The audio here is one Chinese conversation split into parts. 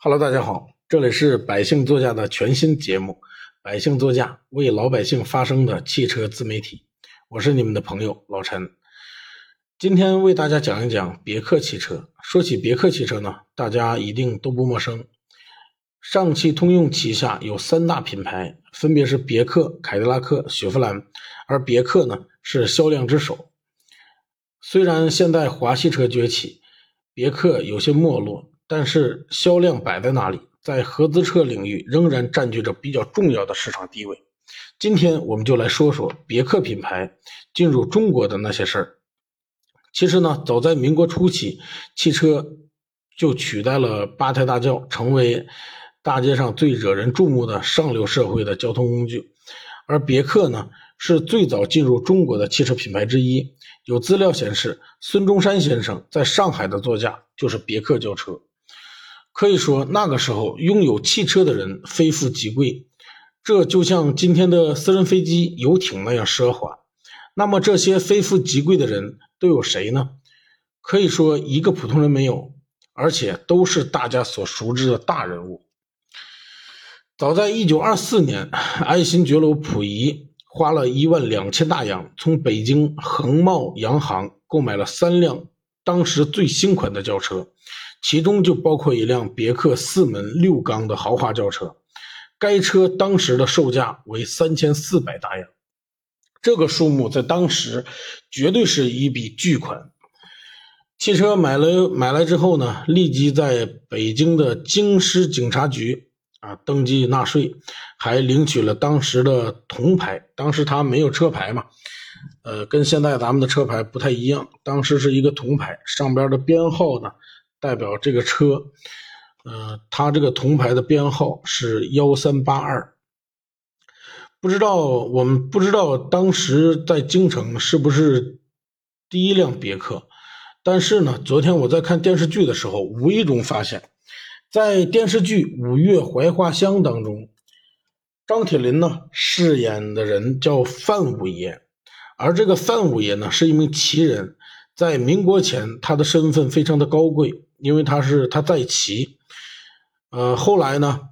Hello，大家好，这里是百姓座驾的全新节目《百姓座驾》，为老百姓发声的汽车自媒体，我是你们的朋友老陈。今天为大家讲一讲别克汽车。说起别克汽车呢，大家一定都不陌生。上汽通用旗下有三大品牌，分别是别克、凯迪拉克、雪佛兰，而别克呢是销量之首。虽然现在华系车崛起，别克有些没落，但是销量摆在那里，在合资车领域仍然占据着比较重要的市场地位。今天我们就来说说别克品牌进入中国的那些事儿。其实呢，早在民国初期，汽车就取代了八抬大轿，成为大街上最惹人注目的上流社会的交通工具。而别克呢，是最早进入中国的汽车品牌之一。有资料显示，孙中山先生在上海的座驾就是别克轿车。可以说，那个时候拥有汽车的人非富即贵，这就像今天的私人飞机、游艇那样奢华。那么，这些非富即贵的人都有谁呢？可以说，一个普通人没有，而且都是大家所熟知的大人物。早在一九二四年，爱新觉罗溥仪。花了一万两千大洋，从北京恒茂洋行购买了三辆当时最新款的轿车，其中就包括一辆别克四门六缸的豪华轿车。该车当时的售价为三千四百大洋，这个数目在当时绝对是一笔巨款。汽车买了买来之后呢，立即在北京的京师警察局。啊，登记纳税，还领取了当时的铜牌。当时他没有车牌嘛，呃，跟现在咱们的车牌不太一样。当时是一个铜牌，上边的编号呢，代表这个车，呃，他这个铜牌的编号是幺三八二。不知道我们不知道当时在京城是不是第一辆别克，但是呢，昨天我在看电视剧的时候，无意中发现。在电视剧《五月槐花香》当中，张铁林呢饰演的人叫范五爷，而这个范五爷呢是一名奇人，在民国前他的身份非常的高贵，因为他是他在旗。呃，后来呢，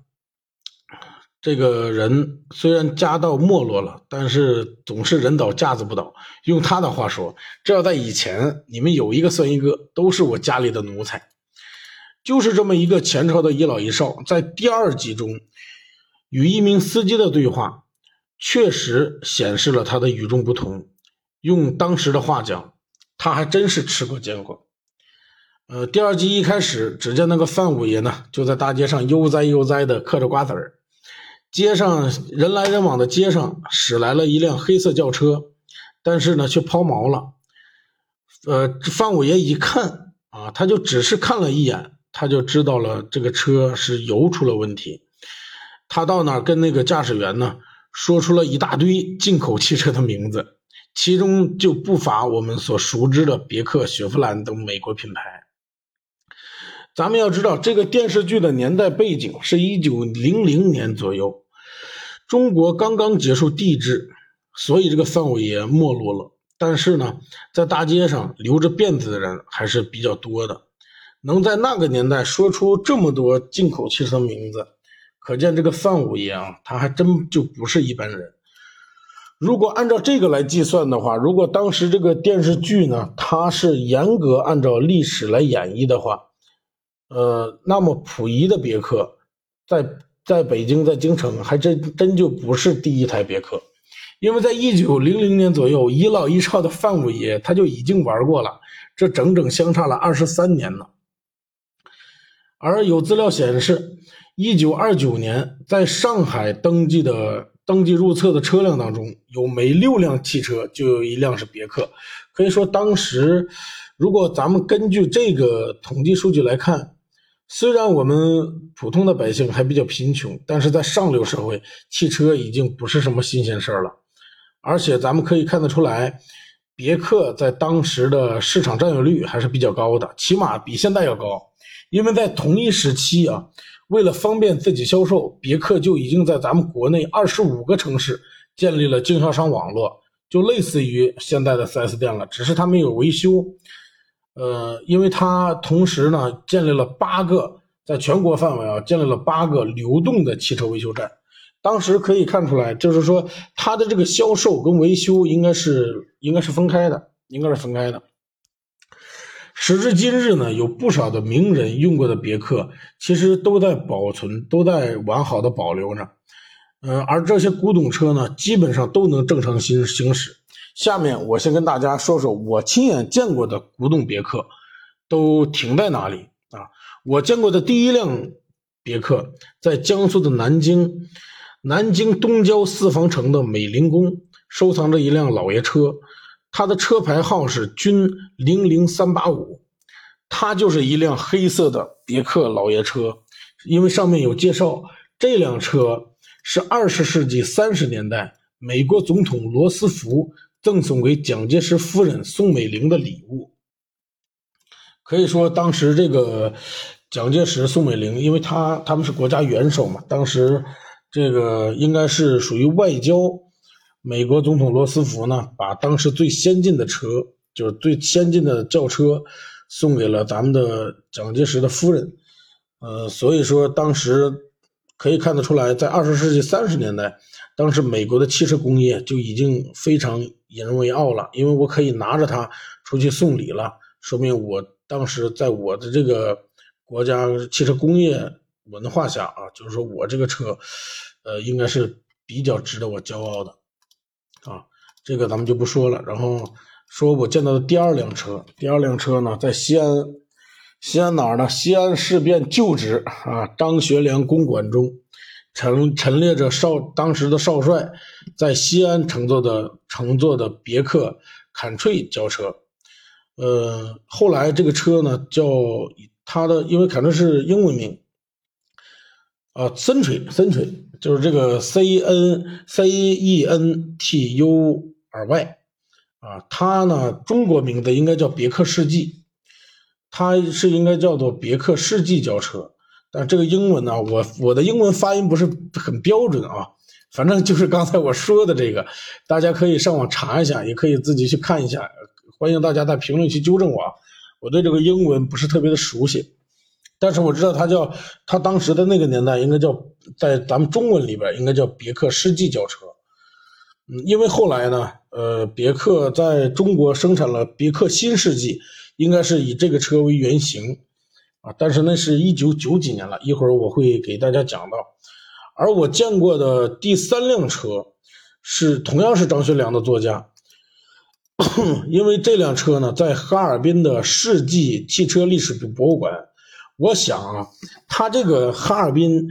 这个人虽然家道没落了，但是总是人倒架子不倒。用他的话说，这要在以前，你们有一个算一个，都是我家里的奴才。就是这么一个前朝的一老一少，在第二集中与一名司机的对话，确实显示了他的与众不同。用当时的话讲，他还真是吃过见过。呃，第二集一开始，只见那个范五爷呢，就在大街上悠哉悠哉的嗑着瓜子儿。街上人来人往的街上，驶来了一辆黑色轿车，但是呢，却抛锚了。呃，范五爷一看啊，他就只是看了一眼。他就知道了这个车是油出了问题，他到那儿跟那个驾驶员呢说出了一大堆进口汽车的名字，其中就不乏我们所熟知的别克、雪佛兰等美国品牌。咱们要知道，这个电视剧的年代背景是一九零零年左右，中国刚刚结束帝制，所以这个范伟爷没落了。但是呢，在大街上留着辫子的人还是比较多的。能在那个年代说出这么多进口汽车名字，可见这个范五爷啊，他还真就不是一般人。如果按照这个来计算的话，如果当时这个电视剧呢，它是严格按照历史来演绎的话，呃，那么溥仪的别克在在北京在京城还真真就不是第一台别克，因为在一九零零年左右，一老一少的范五爷他就已经玩过了，这整整相差了二十三年呢。而有资料显示，一九二九年在上海登记的登记入册的车辆当中，有每六辆汽车就有一辆是别克。可以说，当时如果咱们根据这个统计数据来看，虽然我们普通的百姓还比较贫穷，但是在上流社会，汽车已经不是什么新鲜事儿了。而且咱们可以看得出来，别克在当时的市场占有率还是比较高的，起码比现在要高。因为在同一时期啊，为了方便自己销售，别克就已经在咱们国内二十五个城市建立了经销商网络，就类似于现在的 4S 店了，只是它没有维修。呃，因为它同时呢建立了八个在全国范围啊建立了八个流动的汽车维修站。当时可以看出来，就是说它的这个销售跟维修应该是应该是分开的，应该是分开的。时至今日呢，有不少的名人用过的别克，其实都在保存，都在完好的保留着。嗯，而这些古董车呢，基本上都能正常行行驶。下面我先跟大家说说我亲眼见过的古董别克都停在哪里啊？我见过的第一辆别克在江苏的南京，南京东郊四方城的美林宫收藏着一辆老爷车。它的车牌号是军零零三八五，它就是一辆黑色的别克老爷车。因为上面有介绍，这辆车是二十世纪三十年代美国总统罗斯福赠送给蒋介石夫人宋美龄的礼物。可以说，当时这个蒋介石、宋美龄，因为他他们是国家元首嘛，当时这个应该是属于外交。美国总统罗斯福呢，把当时最先进的车，就是最先进的轿车，送给了咱们的蒋介石的夫人。呃，所以说当时可以看得出来，在二十世纪三十年代，当时美国的汽车工业就已经非常引人为傲了，因为我可以拿着它出去送礼了，说明我当时在我的这个国家汽车工业文化下啊，就是说我这个车，呃，应该是比较值得我骄傲的。啊，这个咱们就不说了。然后说我见到的第二辆车，第二辆车呢，在西安，西安哪儿呢？西安事变旧址啊，张学良公馆中，陈陈列着少当时的少帅在西安乘坐的乘坐的别克坎翠轿车。呃，后来这个车呢，叫它的，因为坎翠是英文名。啊，森锤，森锤就是这个 C N C E N T U R Y，啊，它呢中国名字应该叫别克世纪，它是应该叫做别克世纪轿车，但这个英文呢，我我的英文发音不是很标准啊，反正就是刚才我说的这个，大家可以上网查一下，也可以自己去看一下，欢迎大家在评论区纠正我，我对这个英文不是特别的熟悉。但是我知道它叫，它当时的那个年代应该叫，在咱们中文里边应该叫别克世纪轿车，嗯，因为后来呢，呃，别克在中国生产了别克新世纪，应该是以这个车为原型，啊，但是那是一九九几年了，一会儿我会给大家讲到。而我见过的第三辆车，是同样是张学良的座驾，因为这辆车呢，在哈尔滨的世纪汽车历史博物馆。我想啊，他这个哈尔滨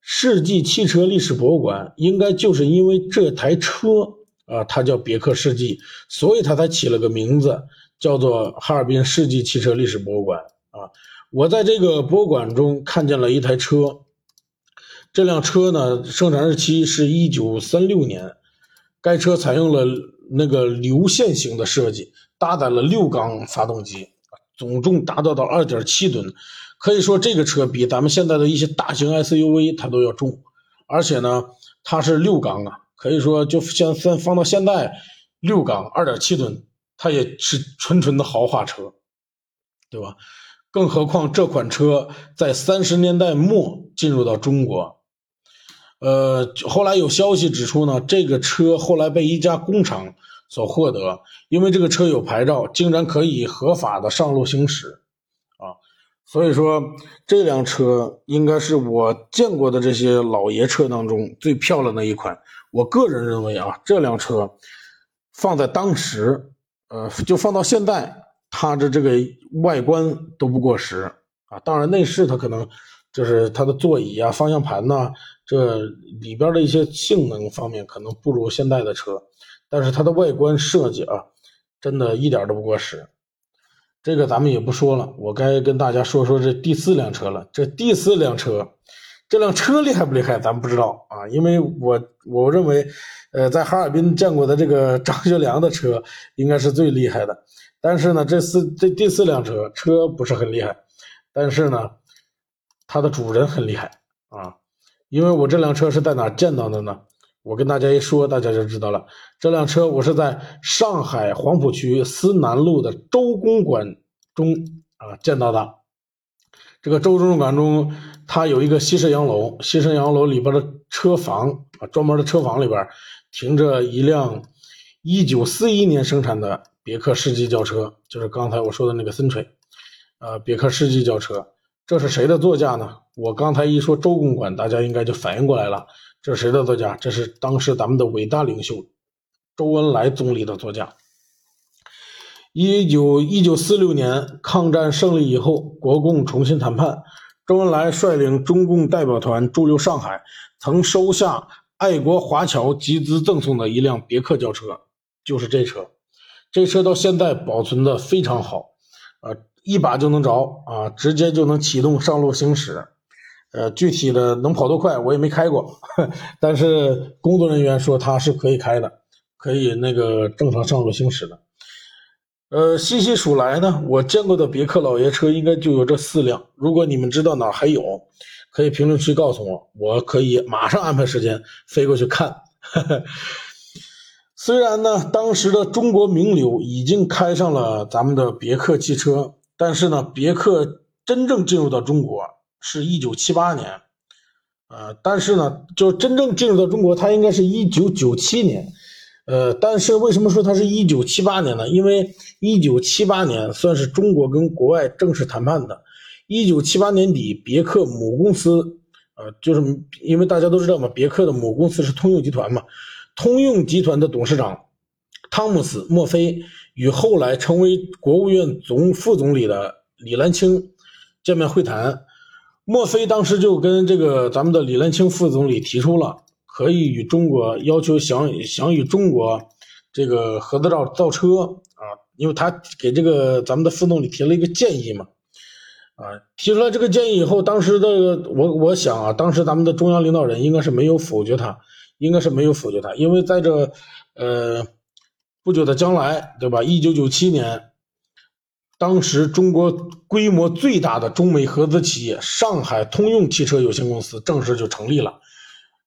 世纪汽车历史博物馆，应该就是因为这台车啊，它叫别克世纪，所以他才起了个名字，叫做哈尔滨世纪汽车历史博物馆啊。我在这个博物馆中看见了一台车，这辆车呢，生产日期是一九三六年，该车采用了那个流线型的设计，搭载了六缸发动机。总重达到到二点七吨，可以说这个车比咱们现在的一些大型 SUV 它都要重，而且呢，它是六缸啊，可以说就像放放到现在，六缸二点七吨，它也是纯纯的豪华车，对吧？更何况这款车在三十年代末进入到中国，呃，后来有消息指出呢，这个车后来被一家工厂。所获得，因为这个车有牌照，竟然可以合法的上路行驶，啊，所以说这辆车应该是我见过的这些老爷车当中最漂亮的一款。我个人认为啊，这辆车放在当时，呃，就放到现在，它的这个外观都不过时啊。当然内饰它可能就是它的座椅啊、方向盘呐，这里边的一些性能方面可能不如现在的车。但是它的外观设计啊，真的一点都不过时。这个咱们也不说了，我该跟大家说说这第四辆车了。这第四辆车，这辆车厉害不厉害，咱不知道啊。因为我我认为，呃，在哈尔滨见过的这个张学良的车应该是最厉害的。但是呢，这四这第四辆车车不是很厉害，但是呢，它的主人很厉害啊。因为我这辆车是在哪见到的呢？我跟大家一说，大家就知道了。这辆车我是在上海黄浦区思南路的周公馆中啊见到的。这个周中馆中，它有一个西式洋楼，西式洋楼里边的车房啊，专门的车房里边停着一辆一九四一年生产的别克世纪轿车，就是刚才我说的那个森锤，呃，别克世纪轿车。这是谁的座驾呢？我刚才一说周公馆，大家应该就反应过来了，这是谁的座驾？这是当时咱们的伟大领袖周恩来总理的座驾。一九一九四六年抗战胜利以后，国共重新谈判，周恩来率领中共代表团驻留上海，曾收下爱国华侨集资赠送的一辆别克轿车，就是这车。这车到现在保存的非常好，呃，一把就能着啊，直接就能启动上路行驶。呃，具体的能跑多快我也没开过，但是工作人员说它是可以开的，可以那个正常上路行驶的。呃，细细数来呢，我见过的别克老爷车应该就有这四辆。如果你们知道哪还有，可以评论区告诉我，我可以马上安排时间飞过去看。虽然呢，当时的中国名流已经开上了咱们的别克汽车，但是呢，别克真正进入到中国是一九七八年，呃，但是呢，就真正进入到中国，它应该是一九九七年。呃，但是为什么说它是一九七八年呢？因为一九七八年算是中国跟国外正式谈判的。一九七八年底，别克母公司，呃，就是因为大家都知道嘛，别克的母公司是通用集团嘛。通用集团的董事长汤姆斯·墨菲与后来成为国务院总副总理的李兰清见面会谈。墨菲当时就跟这个咱们的李兰清副总理提出了。可以与中国要求想想与中国这个合资造造车啊，因为他给这个咱们的副总理提了一个建议嘛，啊，提出来这个建议以后，当时的我我想啊，当时咱们的中央领导人应该是没有否决他，应该是没有否决他，因为在这呃不久的将来，对吧？一九九七年，当时中国规模最大的中美合资企业上海通用汽车有限公司正式就成立了。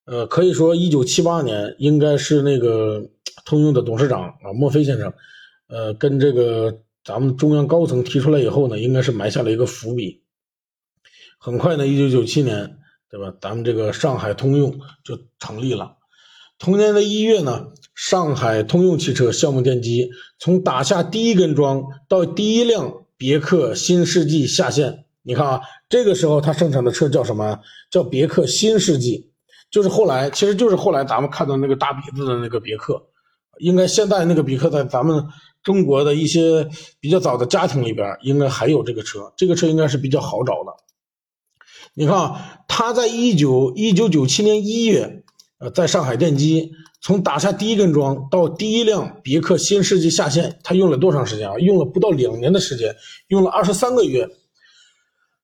呃，可以说，一九七八年应该是那个通用的董事长啊，墨菲先生，呃，跟这个咱们中央高层提出来以后呢，应该是埋下了一个伏笔。很快呢，一九九七年，对吧？咱们这个上海通用就成立了。同年的一月呢，上海通用汽车项目奠基，从打下第一根桩到第一辆别克新世纪下线，你看啊，这个时候它生产的车叫什么？叫别克新世纪。就是后来，其实就是后来咱们看到那个大鼻子的那个别克，应该现在那个别克在咱们中国的一些比较早的家庭里边，应该还有这个车。这个车应该是比较好找的。你看啊，他在一九一九九七年一月，在上海奠基，从打下第一根桩到第一辆别克新世纪下线，他用了多长时间啊？用了不到两年的时间，用了二十三个月，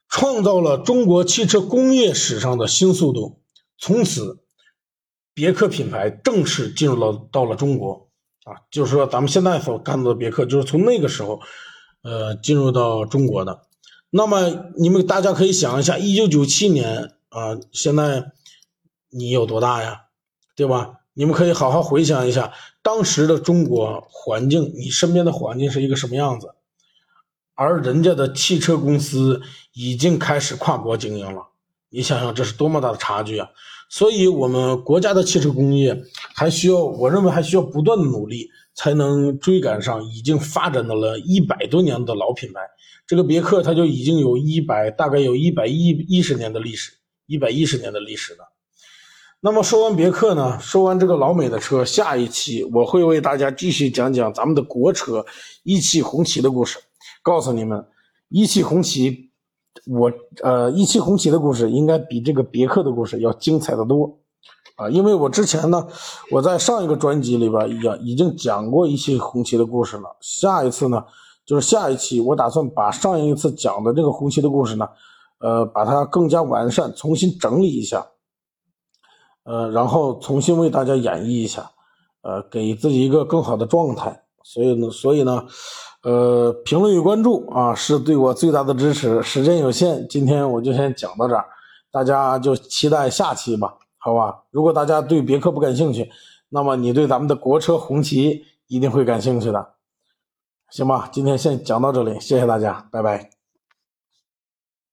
创造了中国汽车工业史上的新速度。从此，别克品牌正式进入了到了中国啊，就是说咱们现在所看到的别克，就是从那个时候，呃，进入到中国的。那么你们大家可以想一下，一九九七年啊，现在你有多大呀？对吧？你们可以好好回想一下当时的中国环境，你身边的环境是一个什么样子？而人家的汽车公司已经开始跨国经营了。你想想，这是多么大的差距啊！所以，我们国家的汽车工业还需要，我认为还需要不断的努力，才能追赶上已经发展到了一百多年的老品牌。这个别克，它就已经有一百，大概有一百一一十年的历史，一百一十年的历史了。那么，说完别克呢，说完这个老美的车，下一期我会为大家继续讲讲咱们的国车一汽红旗的故事，告诉你们，一汽红旗。我呃，一汽红旗的故事应该比这个别克的故事要精彩的多啊！因为我之前呢，我在上一个专辑里边已经已经讲过一汽红旗的故事了。下一次呢，就是下一期，我打算把上一次讲的这个红旗的故事呢，呃，把它更加完善，重新整理一下，呃，然后重新为大家演绎一下，呃，给自己一个更好的状态。所以呢，所以呢。呃，评论与关注啊，是对我最大的支持。时间有限，今天我就先讲到这儿，大家就期待下期吧，好吧？如果大家对别克不感兴趣，那么你对咱们的国车红旗一定会感兴趣的，行吧？今天先讲到这里，谢谢大家，拜拜。